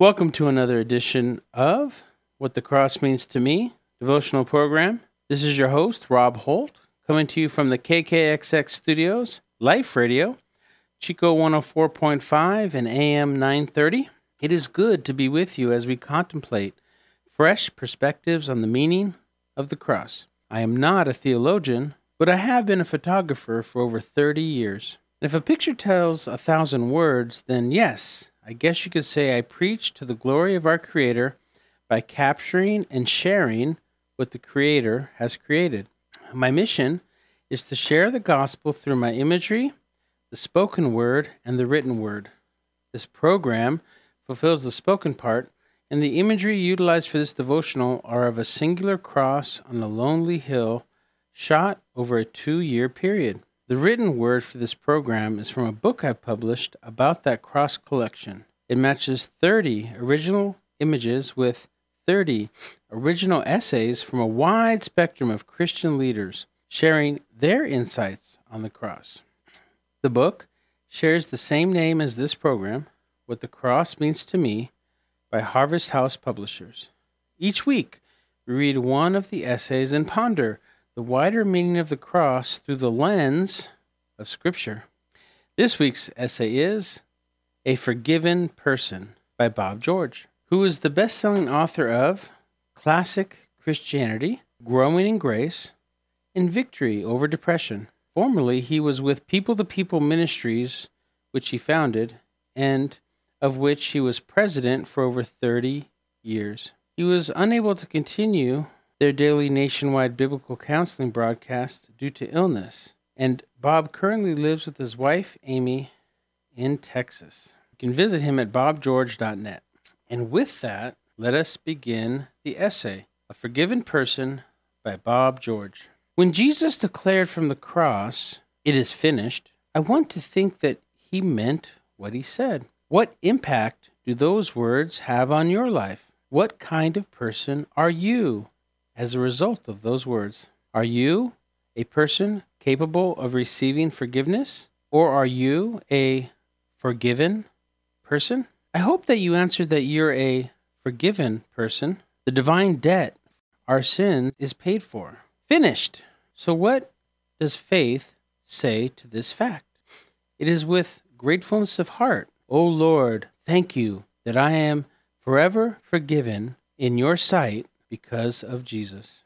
Welcome to another edition of What the Cross Means to Me devotional program. This is your host, Rob Holt, coming to you from the KKXX studios, Life Radio, Chico 104.5 and AM 930. It is good to be with you as we contemplate fresh perspectives on the meaning of the cross. I am not a theologian, but I have been a photographer for over 30 years. If a picture tells a thousand words, then yes, I guess you could say I preach to the glory of our Creator by capturing and sharing what the Creator has created. My mission is to share the gospel through my imagery, the spoken word, and the written word. This program fulfills the spoken part, and the imagery utilized for this devotional are of a singular cross on a lonely hill shot over a two year period. The written word for this program is from a book I published about that cross collection. It matches 30 original images with 30 original essays from a wide spectrum of Christian leaders sharing their insights on the cross. The book shares the same name as this program, What the Cross Means to Me, by Harvest House Publishers. Each week, we read one of the essays and ponder the wider meaning of the cross through the lens of Scripture. This week's essay is A Forgiven Person by Bob George, who is the best selling author of Classic Christianity, Growing in Grace, and Victory Over Depression. Formerly, he was with People to People Ministries, which he founded, and of which he was president for over 30 years. He was unable to continue their daily nationwide biblical counseling broadcast due to illness, and Bob currently lives with his wife, Amy, in Texas. You can visit him at bobgeorge.net. And with that, let us begin the essay, A Forgiven Person by Bob George. When Jesus declared from the cross, It is finished, I want to think that he meant what he said. What impact do those words have on your life? What kind of person are you as a result of those words? Are you a person capable of receiving forgiveness? Or are you a forgiven person? I hope that you answered that you're a forgiven person. The divine debt, our sin, is paid for. Finished. So, what does faith say to this fact? It is with gratefulness of heart. O Lord, thank you that I am forever forgiven in your sight because of Jesus.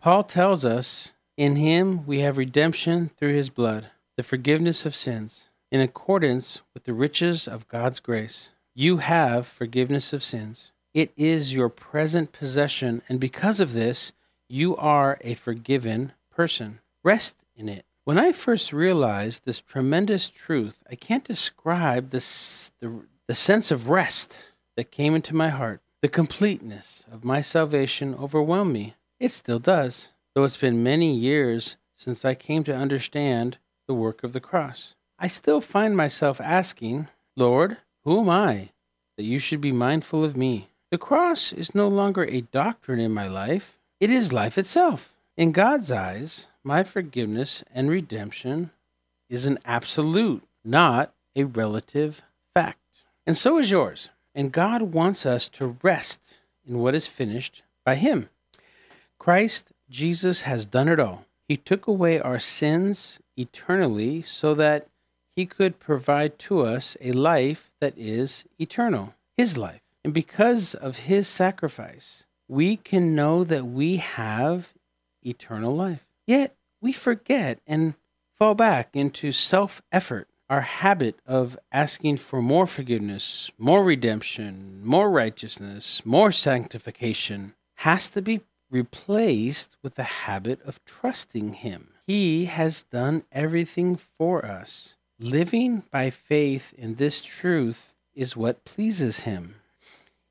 Paul tells us, In him we have redemption through his blood, the forgiveness of sins, in accordance with the riches of God's grace. You have forgiveness of sins. It is your present possession, and because of this, you are a forgiven person. Rest in it. When I first realized this tremendous truth, I can't describe this, the, the sense of rest that came into my heart. The completeness of my salvation overwhelmed me. It still does, though it's been many years since I came to understand the work of the cross. I still find myself asking, Lord, who am I that you should be mindful of me? The cross is no longer a doctrine in my life, it is life itself. In God's eyes, my forgiveness and redemption is an absolute, not a relative fact. And so is yours. And God wants us to rest in what is finished by Him. Christ Jesus has done it all. He took away our sins eternally so that He could provide to us a life that is eternal, His life. And because of His sacrifice, we can know that we have eternal life. Yet we forget and fall back into self effort, our habit of asking for more forgiveness, more redemption, more righteousness, more sanctification has to be replaced with the habit of trusting Him. He has done everything for us. Living by faith in this truth is what pleases Him.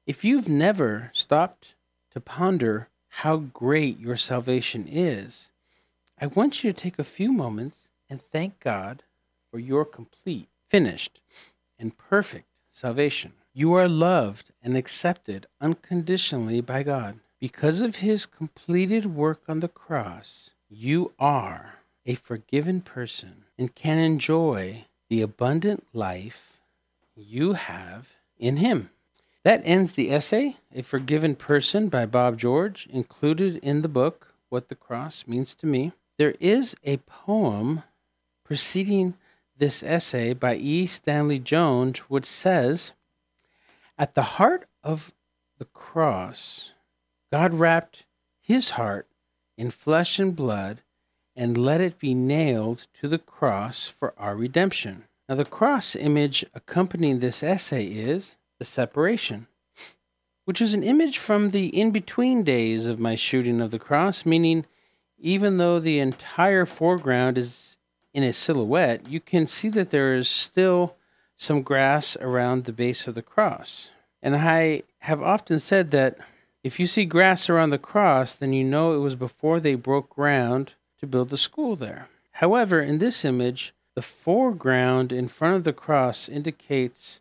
If you've never stopped to ponder how great your salvation is, I want you to take a few moments and thank God for your complete, finished, and perfect salvation. You are loved and accepted unconditionally by God. Because of his completed work on the cross, you are a forgiven person and can enjoy the abundant life you have in him. That ends the essay, A Forgiven Person by Bob George, included in the book, What the Cross Means to Me. There is a poem preceding this essay by E. Stanley Jones, which says, At the heart of the cross, God wrapped his heart in flesh and blood and let it be nailed to the cross for our redemption. Now, the cross image accompanying this essay is the separation, which is an image from the in between days of my shooting of the cross, meaning even though the entire foreground is in a silhouette, you can see that there is still some grass around the base of the cross. And I have often said that if you see grass around the cross, then you know it was before they broke ground to build the school there. However, in this image, the foreground in front of the cross indicates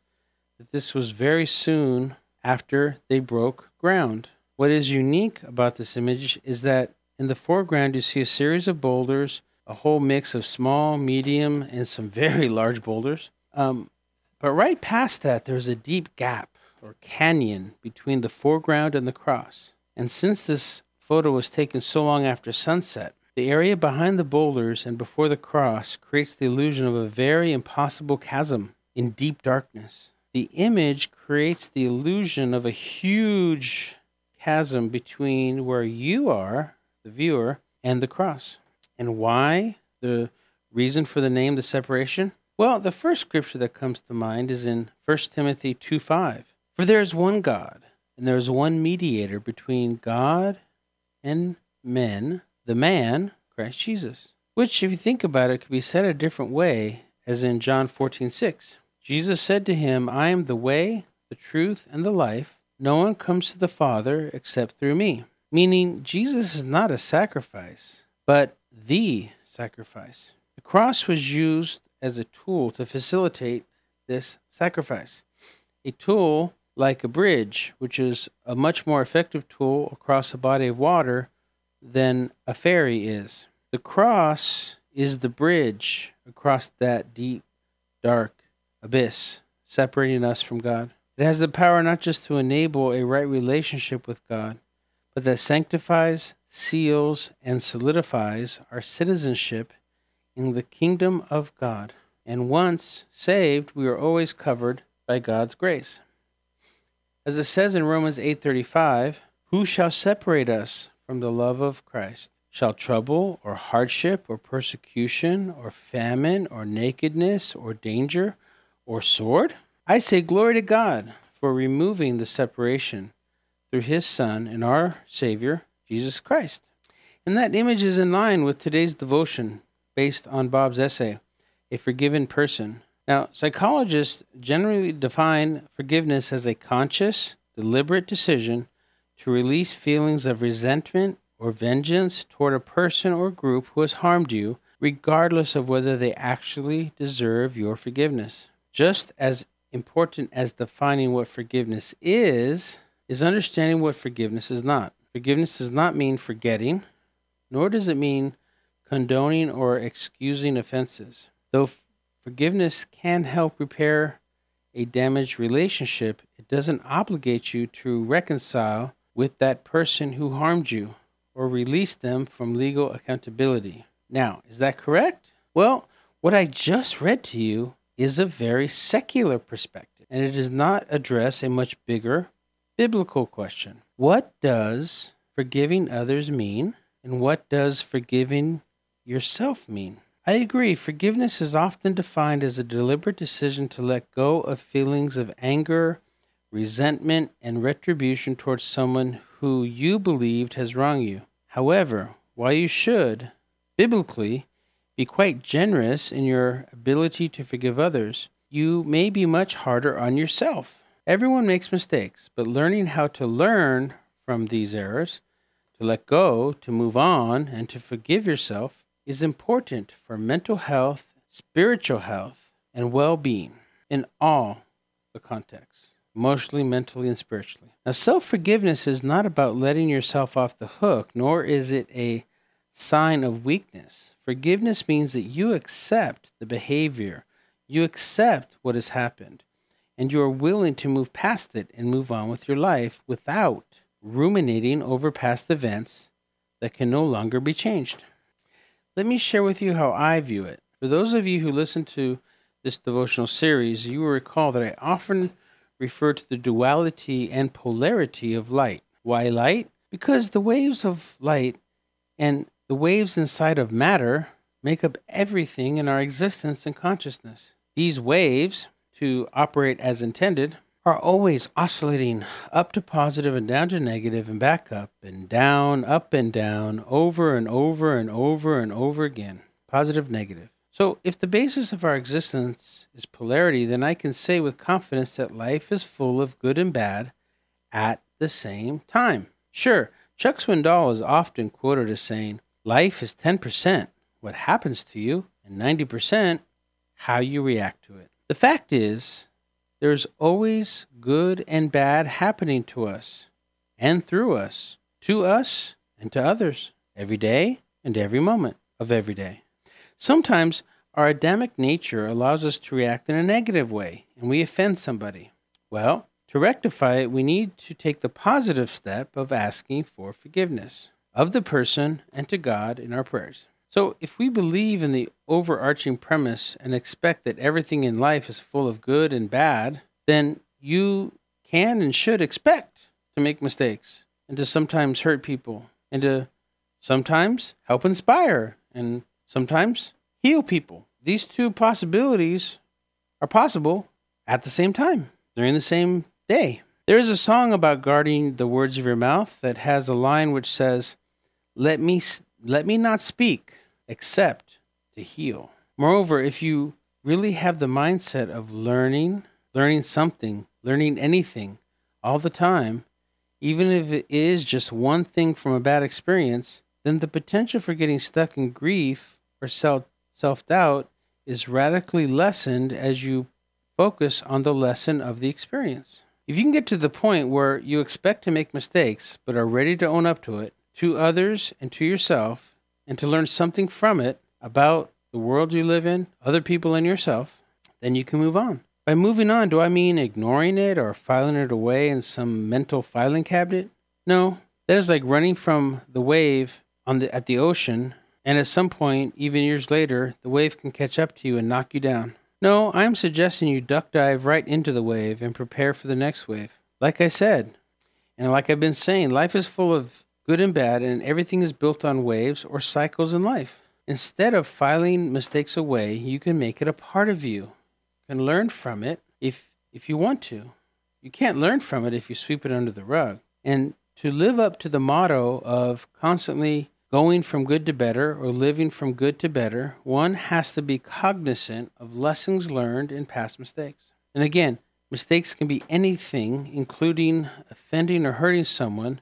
that this was very soon after they broke ground. What is unique about this image is that in the foreground you see a series of boulders, a whole mix of small, medium, and some very large boulders. Um, but right past that, there's a deep gap or canyon between the foreground and the cross. And since this photo was taken so long after sunset, the area behind the boulders and before the cross creates the illusion of a very impossible chasm in deep darkness. The image creates the illusion of a huge chasm between where you are, the viewer, and the cross. And why? The reason for the name, the separation? Well, the first scripture that comes to mind is in 1 Timothy 2 5. For there is one God, and there is one mediator between God and men, the man, Christ Jesus. Which, if you think about it, could be said a different way, as in John 14 6. Jesus said to him, I am the way, the truth, and the life. No one comes to the Father except through me. Meaning, Jesus is not a sacrifice, but the sacrifice. The cross was used as a tool to facilitate this sacrifice. A tool like a bridge, which is a much more effective tool across a body of water than a ferry is. The cross is the bridge across that deep, dark abyss separating us from God. It has the power not just to enable a right relationship with God, but that sanctifies, seals, and solidifies our citizenship in the kingdom of God. And once saved, we are always covered by God's grace. As it says in Romans 8:35, who shall separate us from the love of Christ? Shall trouble or hardship or persecution or famine or nakedness or danger or sword? I say glory to God for removing the separation through his son and our savior Jesus Christ. And that image is in line with today's devotion based on Bob's essay, A Forgiven Person, now, psychologists generally define forgiveness as a conscious, deliberate decision to release feelings of resentment or vengeance toward a person or group who has harmed you, regardless of whether they actually deserve your forgiveness. Just as important as defining what forgiveness is, is understanding what forgiveness is not. Forgiveness does not mean forgetting, nor does it mean condoning or excusing offenses. Though Forgiveness can help repair a damaged relationship. It doesn't obligate you to reconcile with that person who harmed you or release them from legal accountability. Now, is that correct? Well, what I just read to you is a very secular perspective, and it does not address a much bigger biblical question. What does forgiving others mean, and what does forgiving yourself mean? I agree. Forgiveness is often defined as a deliberate decision to let go of feelings of anger, resentment, and retribution towards someone who you believed has wronged you. However, while you should, biblically, be quite generous in your ability to forgive others, you may be much harder on yourself. Everyone makes mistakes, but learning how to learn from these errors, to let go, to move on, and to forgive yourself is important for mental health, spiritual health, and well being in all the contexts emotionally, mentally, and spiritually. Now, self forgiveness is not about letting yourself off the hook, nor is it a sign of weakness. Forgiveness means that you accept the behavior, you accept what has happened. And you are willing to move past it and move on with your life without ruminating over past events that can no longer be changed. Let me share with you how I view it. For those of you who listen to this devotional series, you will recall that I often refer to the duality and polarity of light. Why light? Because the waves of light and the waves inside of matter make up everything in our existence and consciousness. These waves, to operate as intended, are always oscillating up to positive and down to negative and back up and down, up and down, over and over and over and over again. Positive, negative. So, if the basis of our existence is polarity, then I can say with confidence that life is full of good and bad at the same time. Sure, Chuck Swindoll is often quoted as saying, Life is 10% what happens to you, and 90% how you react to it. The fact is, there's always good and bad happening to us and through us, to us and to others, every day and every moment of every day. Sometimes our Adamic nature allows us to react in a negative way and we offend somebody. Well, to rectify it, we need to take the positive step of asking for forgiveness of the person and to God in our prayers. So, if we believe in the overarching premise and expect that everything in life is full of good and bad, then you can and should expect to make mistakes and to sometimes hurt people and to sometimes help inspire and sometimes heal people. These two possibilities are possible at the same time during the same day. There is a song about guarding the words of your mouth that has a line which says, "Let me let me not speak except to heal. Moreover, if you really have the mindset of learning, learning something, learning anything all the time, even if it is just one thing from a bad experience, then the potential for getting stuck in grief or self doubt is radically lessened as you focus on the lesson of the experience. If you can get to the point where you expect to make mistakes but are ready to own up to it, to others and to yourself, and to learn something from it about the world you live in, other people, and yourself, then you can move on. By moving on, do I mean ignoring it or filing it away in some mental filing cabinet? No, that is like running from the wave on the, at the ocean, and at some point, even years later, the wave can catch up to you and knock you down. No, I am suggesting you duck dive right into the wave and prepare for the next wave. Like I said, and like I've been saying, life is full of good and bad, and everything is built on waves or cycles in life. Instead of filing mistakes away, you can make it a part of you. You can learn from it if if you want to. You can't learn from it if you sweep it under the rug. And to live up to the motto of constantly going from good to better or living from good to better, one has to be cognizant of lessons learned in past mistakes. And again, mistakes can be anything, including offending or hurting someone,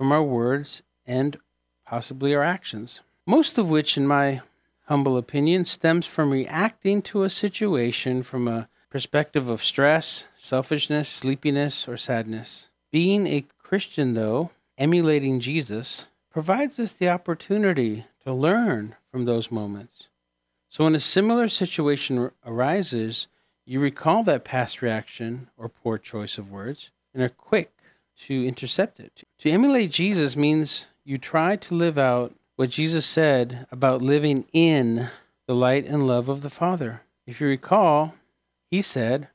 from our words and possibly our actions. Most of which, in my humble opinion, stems from reacting to a situation from a perspective of stress, selfishness, sleepiness, or sadness. Being a Christian, though, emulating Jesus, provides us the opportunity to learn from those moments. So, when a similar situation arises, you recall that past reaction or poor choice of words and are quick to intercept it. To emulate Jesus means you try to live out what Jesus said about living in the light and love of the Father. If you recall, he said,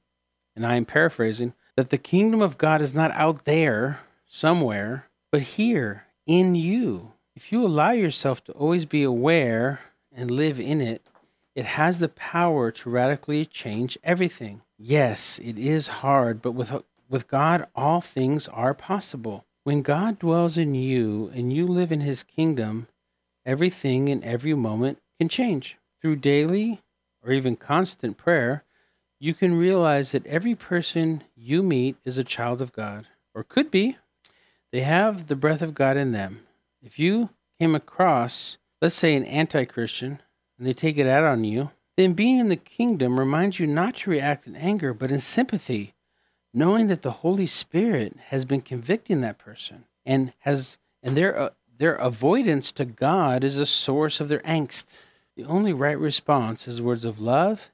and I am paraphrasing, that the kingdom of God is not out there somewhere, but here in you. If you allow yourself to always be aware and live in it, it has the power to radically change everything. Yes, it is hard, but with with God, all things are possible. When God dwells in you and you live in his kingdom, everything in every moment can change. Through daily or even constant prayer, you can realize that every person you meet is a child of God, or could be. They have the breath of God in them. If you came across, let's say, an anti Christian, and they take it out on you, then being in the kingdom reminds you not to react in anger, but in sympathy knowing that the Holy Spirit has been convicting that person and has and their uh, their avoidance to God is a source of their angst. The only right response is words of love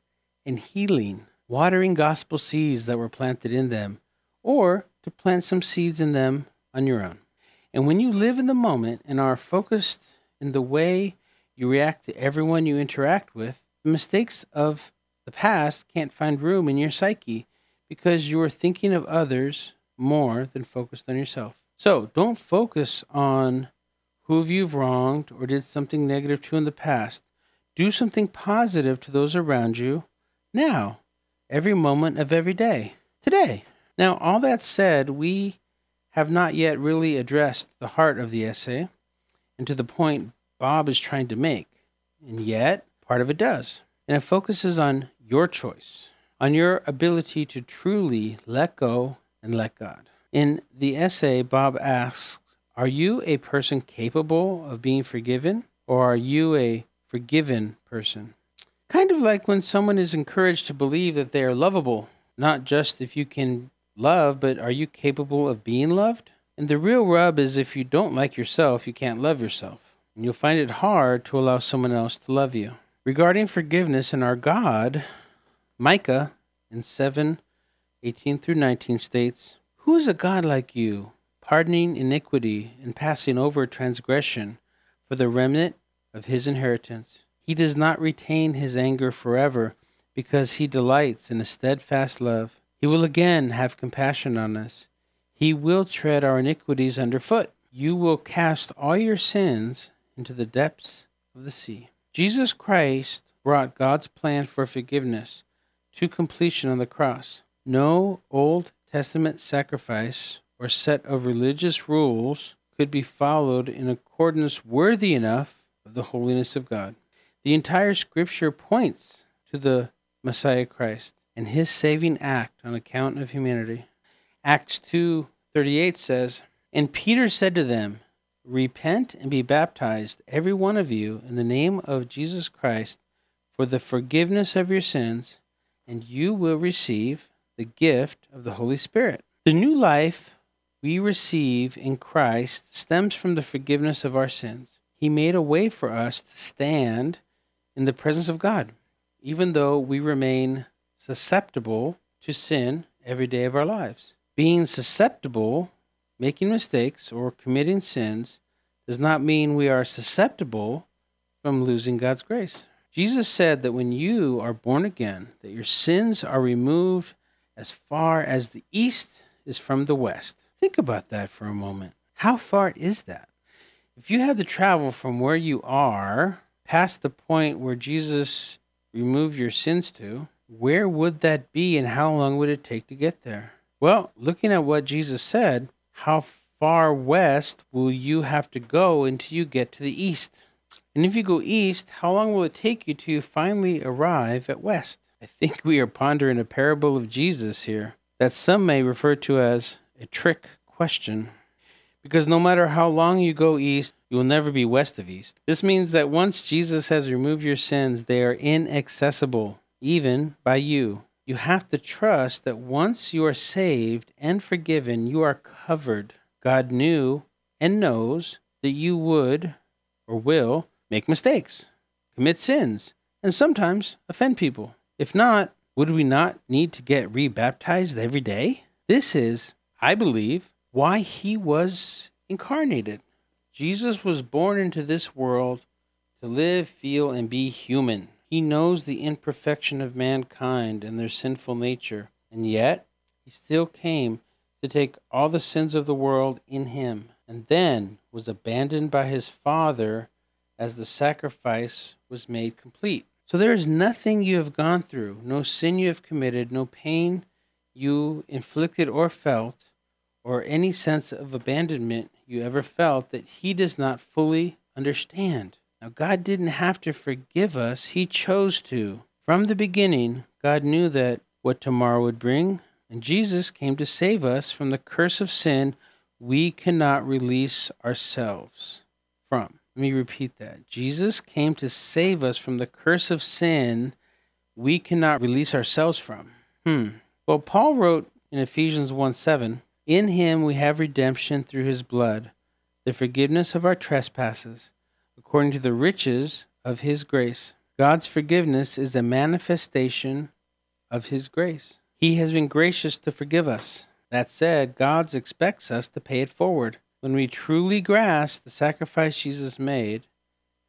and healing watering gospel seeds that were planted in them, or to plant some seeds in them on your own. And when you live in the moment and are focused in the way you react to everyone you interact with, the mistakes of the past can't find room in your psyche because you are thinking of others more than focused on yourself. So don't focus on who you've wronged or did something negative to in the past. Do something positive to those around you now, every moment of every day, today. Now, all that said, we have not yet really addressed the heart of the essay and to the point Bob is trying to make. And yet, part of it does. And it focuses on your choice, on your ability to truly let go and let God. In the essay, Bob asks Are you a person capable of being forgiven, or are you a forgiven person? Kind of like when someone is encouraged to believe that they are lovable, not just if you can love, but are you capable of being loved? And the real rub is if you don't like yourself, you can't love yourself. And you'll find it hard to allow someone else to love you. Regarding forgiveness and our God, Micah in 7 18 through 19 states, Who is a God like you, pardoning iniquity and passing over transgression for the remnant of his inheritance? He does not retain his anger forever, because he delights in a steadfast love. He will again have compassion on us. He will tread our iniquities underfoot. You will cast all your sins into the depths of the sea. Jesus Christ brought God's plan for forgiveness to completion on the cross. No Old Testament sacrifice or set of religious rules could be followed in accordance worthy enough of the holiness of God. The entire scripture points to the Messiah Christ and his saving act on account of humanity. Acts 2:38 says, "And Peter said to them, Repent and be baptized every one of you in the name of Jesus Christ for the forgiveness of your sins, and you will receive the gift of the Holy Spirit." The new life we receive in Christ stems from the forgiveness of our sins. He made a way for us to stand in the presence of God, even though we remain susceptible to sin every day of our lives. Being susceptible, making mistakes, or committing sins does not mean we are susceptible from losing God's grace. Jesus said that when you are born again, that your sins are removed as far as the east is from the west. Think about that for a moment. How far is that? If you had to travel from where you are past the point where Jesus removed your sins to, where would that be and how long would it take to get there? Well, looking at what Jesus said, how far west will you have to go until you get to the east? And if you go east, how long will it take you to finally arrive at west? I think we are pondering a parable of Jesus here that some may refer to as a trick question. Because no matter how long you go east, you will never be west of east. This means that once Jesus has removed your sins, they are inaccessible even by you. You have to trust that once you are saved and forgiven, you are covered. God knew and knows that you would or will make mistakes, commit sins, and sometimes offend people. If not, would we not need to get rebaptized every day? This is, I believe, why he was incarnated. Jesus was born into this world to live, feel, and be human. He knows the imperfection of mankind and their sinful nature, and yet he still came to take all the sins of the world in him, and then was abandoned by his Father as the sacrifice was made complete. So there is nothing you have gone through, no sin you have committed, no pain you inflicted or felt, or any sense of abandonment you ever felt that he does not fully understand. Now, God didn't have to forgive us, He chose to. From the beginning, God knew that what tomorrow would bring, and Jesus came to save us from the curse of sin we cannot release ourselves from. Let me repeat that. Jesus came to save us from the curse of sin we cannot release ourselves from. Hmm. Well, Paul wrote in Ephesians 1 7, In him we have redemption through his blood, the forgiveness of our trespasses according to the riches of his grace. God's forgiveness is a manifestation of His grace. He has been gracious to forgive us. That said, God expects us to pay it forward. When we truly grasp the sacrifice Jesus made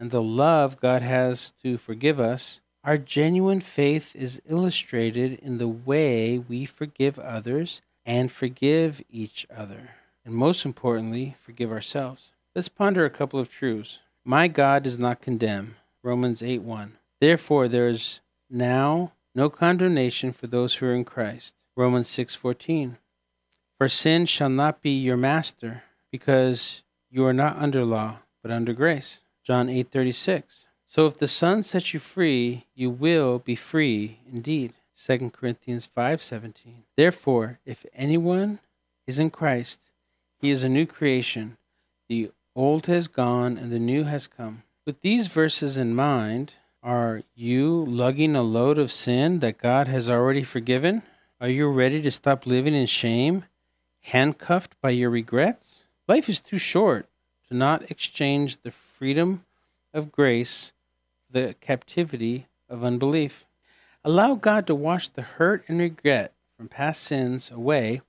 and the love God has to forgive us, our genuine faith is illustrated in the way we forgive others and forgive each other. And most importantly, forgive ourselves. Let's ponder a couple of truths. My God does not condemn. Romans 8 1. Therefore, there is now no condemnation for those who are in Christ. Romans 6:14. For sin shall not be your master, because you are not under law, but under grace. John 8:36. So if the Son sets you free, you will be free indeed. 2 Corinthians 5:17. Therefore, if anyone is in Christ, he is a new creation. The old has gone and the new has come. With these verses in mind, are you lugging a load of sin that God has already forgiven? Are you ready to stop living in shame, handcuffed by your regrets? Life is too short to not exchange the freedom of grace for the captivity of unbelief. Allow God to wash the hurt and regret from past sins away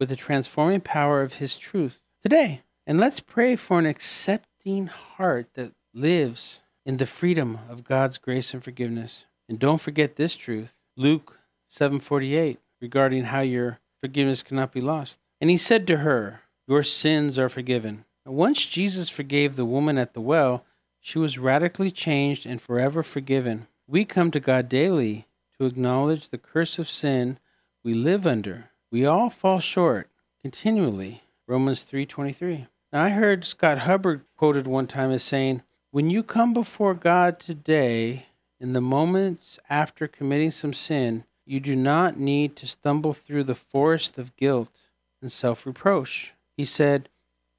with the transforming power of His truth today. And let's pray for an accepting heart that lives in the freedom of God's grace and forgiveness. And don't forget this truth, Luke 7:48, regarding how your forgiveness cannot be lost. And he said to her, "Your sins are forgiven." And once Jesus forgave the woman at the well, she was radically changed and forever forgiven. We come to God daily to acknowledge the curse of sin we live under. We all fall short continually. Romans 3:23. Now I heard Scott Hubbard quoted one time as saying, when you come before God today, in the moments after committing some sin, you do not need to stumble through the forest of guilt and self reproach. He said,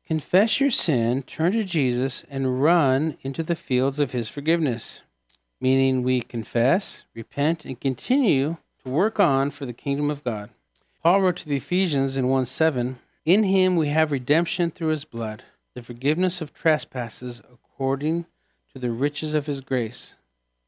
Confess your sin, turn to Jesus, and run into the fields of his forgiveness. Meaning, we confess, repent, and continue to work on for the kingdom of God. Paul wrote to the Ephesians in 1 7, In him we have redemption through his blood, the forgiveness of trespasses according to the riches of his grace.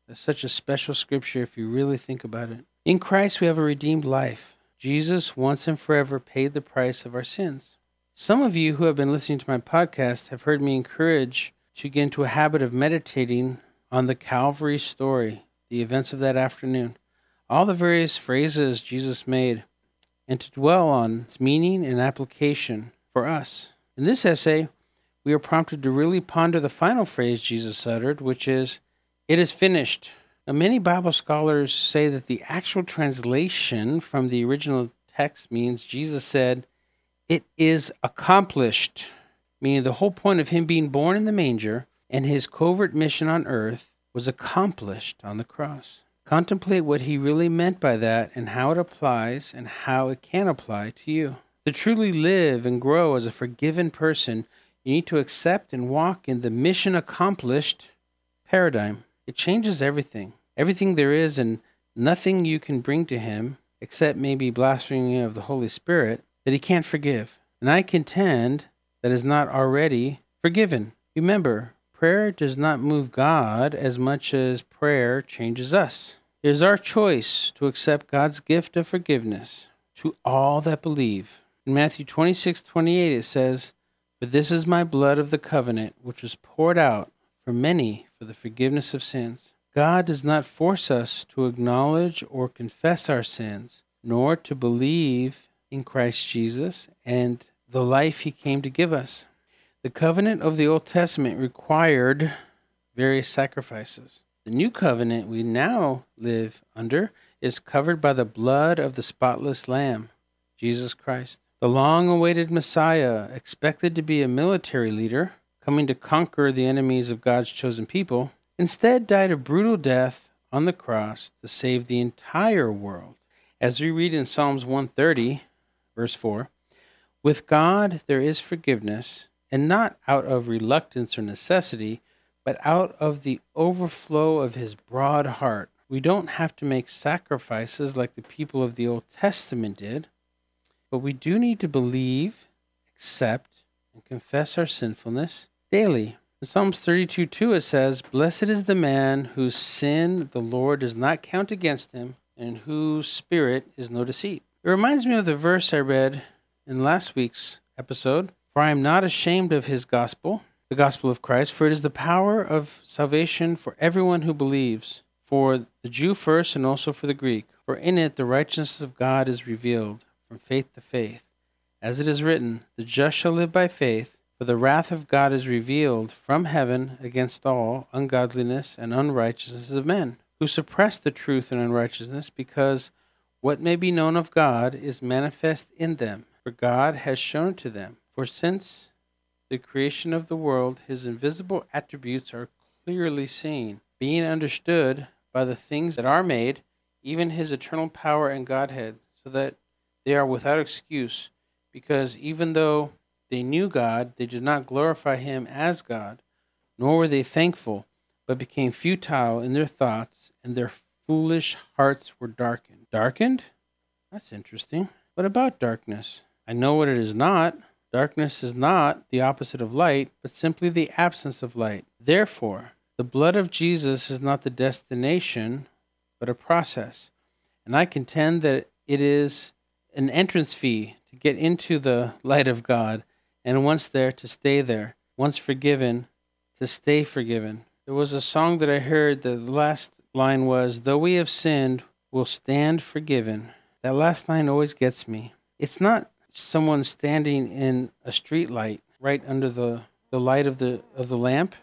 That's such a special scripture if you really think about it. In Christ, we have a redeemed life. Jesus once and forever paid the price of our sins. Some of you who have been listening to my podcast have heard me encourage to get into a habit of meditating on the Calvary story, the events of that afternoon, all the various phrases Jesus made, and to dwell on its meaning and application for us. In this essay, we are prompted to really ponder the final phrase Jesus uttered, which is, It is finished. Now, many Bible scholars say that the actual translation from the original text means Jesus said, It is accomplished, meaning the whole point of him being born in the manger and his covert mission on earth was accomplished on the cross. Contemplate what he really meant by that and how it applies and how it can apply to you. To truly live and grow as a forgiven person, you need to accept and walk in the mission accomplished paradigm. It changes everything. Everything there is and nothing you can bring to him, except maybe blasphemy of the Holy Spirit, that he can't forgive. And I contend that is not already forgiven. Remember, prayer does not move God as much as prayer changes us. It is our choice to accept God's gift of forgiveness to all that believe. In Matthew 26 28, it says, but this is my blood of the covenant, which was poured out for many for the forgiveness of sins. God does not force us to acknowledge or confess our sins, nor to believe in Christ Jesus and the life he came to give us. The covenant of the Old Testament required various sacrifices. The new covenant we now live under is covered by the blood of the spotless Lamb, Jesus Christ. The long awaited Messiah, expected to be a military leader, coming to conquer the enemies of God's chosen people, instead died a brutal death on the cross to save the entire world. As we read in Psalms 130, verse 4, with God there is forgiveness, and not out of reluctance or necessity, but out of the overflow of his broad heart. We don't have to make sacrifices like the people of the Old Testament did. But we do need to believe, accept, and confess our sinfulness daily. In Psalms 32 2, it says, Blessed is the man whose sin the Lord does not count against him, and whose spirit is no deceit. It reminds me of the verse I read in last week's episode For I am not ashamed of his gospel, the gospel of Christ, for it is the power of salvation for everyone who believes, for the Jew first and also for the Greek. For in it the righteousness of God is revealed from faith to faith. As it is written, The just shall live by faith. For the wrath of God is revealed from heaven against all ungodliness and unrighteousness of men, who suppress the truth and unrighteousness, because what may be known of God is manifest in them, for God has shown to them. For since the creation of the world, his invisible attributes are clearly seen, being understood by the things that are made, even his eternal power and Godhead, so that they are without excuse, because even though they knew God, they did not glorify him as God, nor were they thankful, but became futile in their thoughts, and their foolish hearts were darkened. Darkened? That's interesting. What about darkness? I know what it is not. Darkness is not the opposite of light, but simply the absence of light. Therefore, the blood of Jesus is not the destination, but a process. And I contend that it is an entrance fee to get into the light of God and once there to stay there, once forgiven to stay forgiven. There was a song that I heard, the last line was, Though we have sinned, we'll stand forgiven. That last line always gets me. It's not someone standing in a street light right under the, the light of the of the lamp.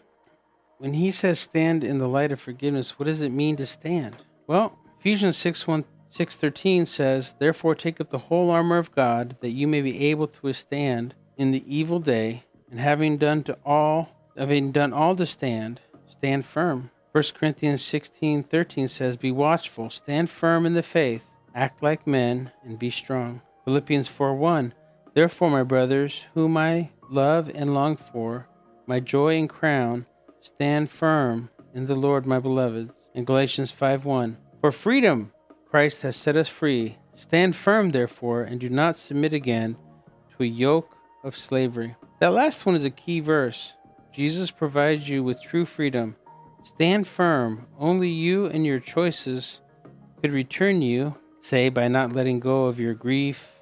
When he says stand in the light of forgiveness, what does it mean to stand? Well, Ephesians 6 1 613 says, Therefore take up the whole armor of God, that you may be able to withstand in the evil day, and having done to all, having done all to stand, stand firm. 1 Corinthians 16 13 says, Be watchful, stand firm in the faith, act like men, and be strong. Philippians 4 1 Therefore, my brothers, whom I love and long for, my joy and crown, stand firm in the Lord, my beloveds. In Galatians 5 1 For freedom Christ has set us free. Stand firm, therefore, and do not submit again to a yoke of slavery. That last one is a key verse. Jesus provides you with true freedom. Stand firm. Only you and your choices could return you, say, by not letting go of your grief,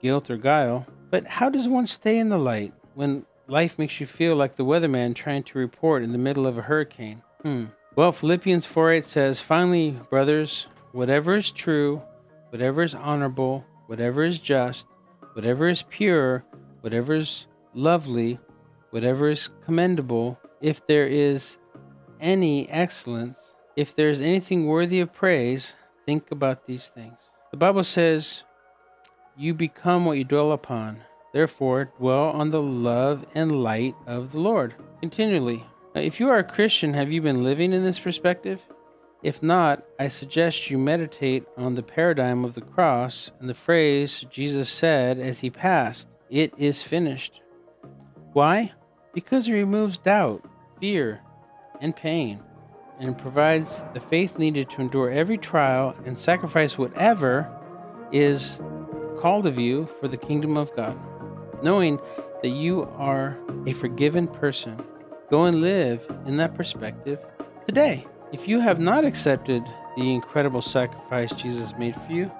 guilt, or guile. But how does one stay in the light when life makes you feel like the weatherman trying to report in the middle of a hurricane? Hmm. Well, Philippians 4 8 says, Finally, brothers, whatever is true, whatever is honorable, whatever is just, whatever is pure, whatever is lovely, whatever is commendable, if there is any excellence, if there is anything worthy of praise, think about these things. The Bible says, You become what you dwell upon. Therefore, dwell on the love and light of the Lord continually. Now, if you are a Christian, have you been living in this perspective? If not, I suggest you meditate on the paradigm of the cross and the phrase Jesus said as he passed it is finished. Why? Because it removes doubt, fear, and pain, and provides the faith needed to endure every trial and sacrifice whatever is called of you for the kingdom of God. Knowing that you are a forgiven person, go and live in that perspective today. If you have not accepted the incredible sacrifice Jesus made for you,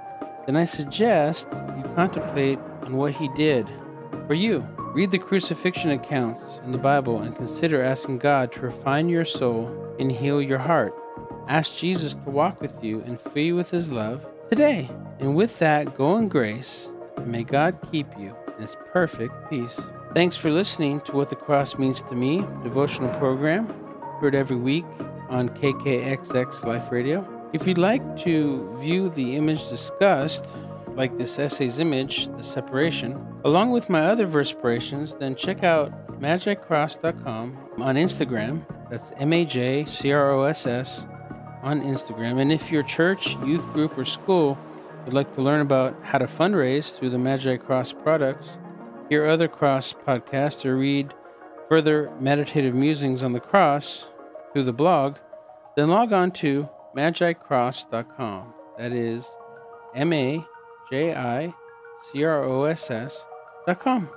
then I suggest you contemplate on what he did for you. Read the crucifixion accounts in the Bible and consider asking God to refine your soul and heal your heart. Ask Jesus to walk with you and fill you with his love today. And with that, go in grace, and may God keep you in his perfect peace. Thanks for listening to What the Cross Means to Me devotional program, heard every week on KKXX Life Radio. If you'd like to view the image discussed, like this essay's image, the separation, along with my other verspirations, then check out majicross.com on Instagram. That's M A J C R O S S on Instagram. And if your church, youth group, or school would like to learn about how to fundraise through the Maji Cross products, hear other cross podcasts, or read further meditative musings on the cross through the blog, then log on to majicross.com. That is M A J I C R O S S dot com.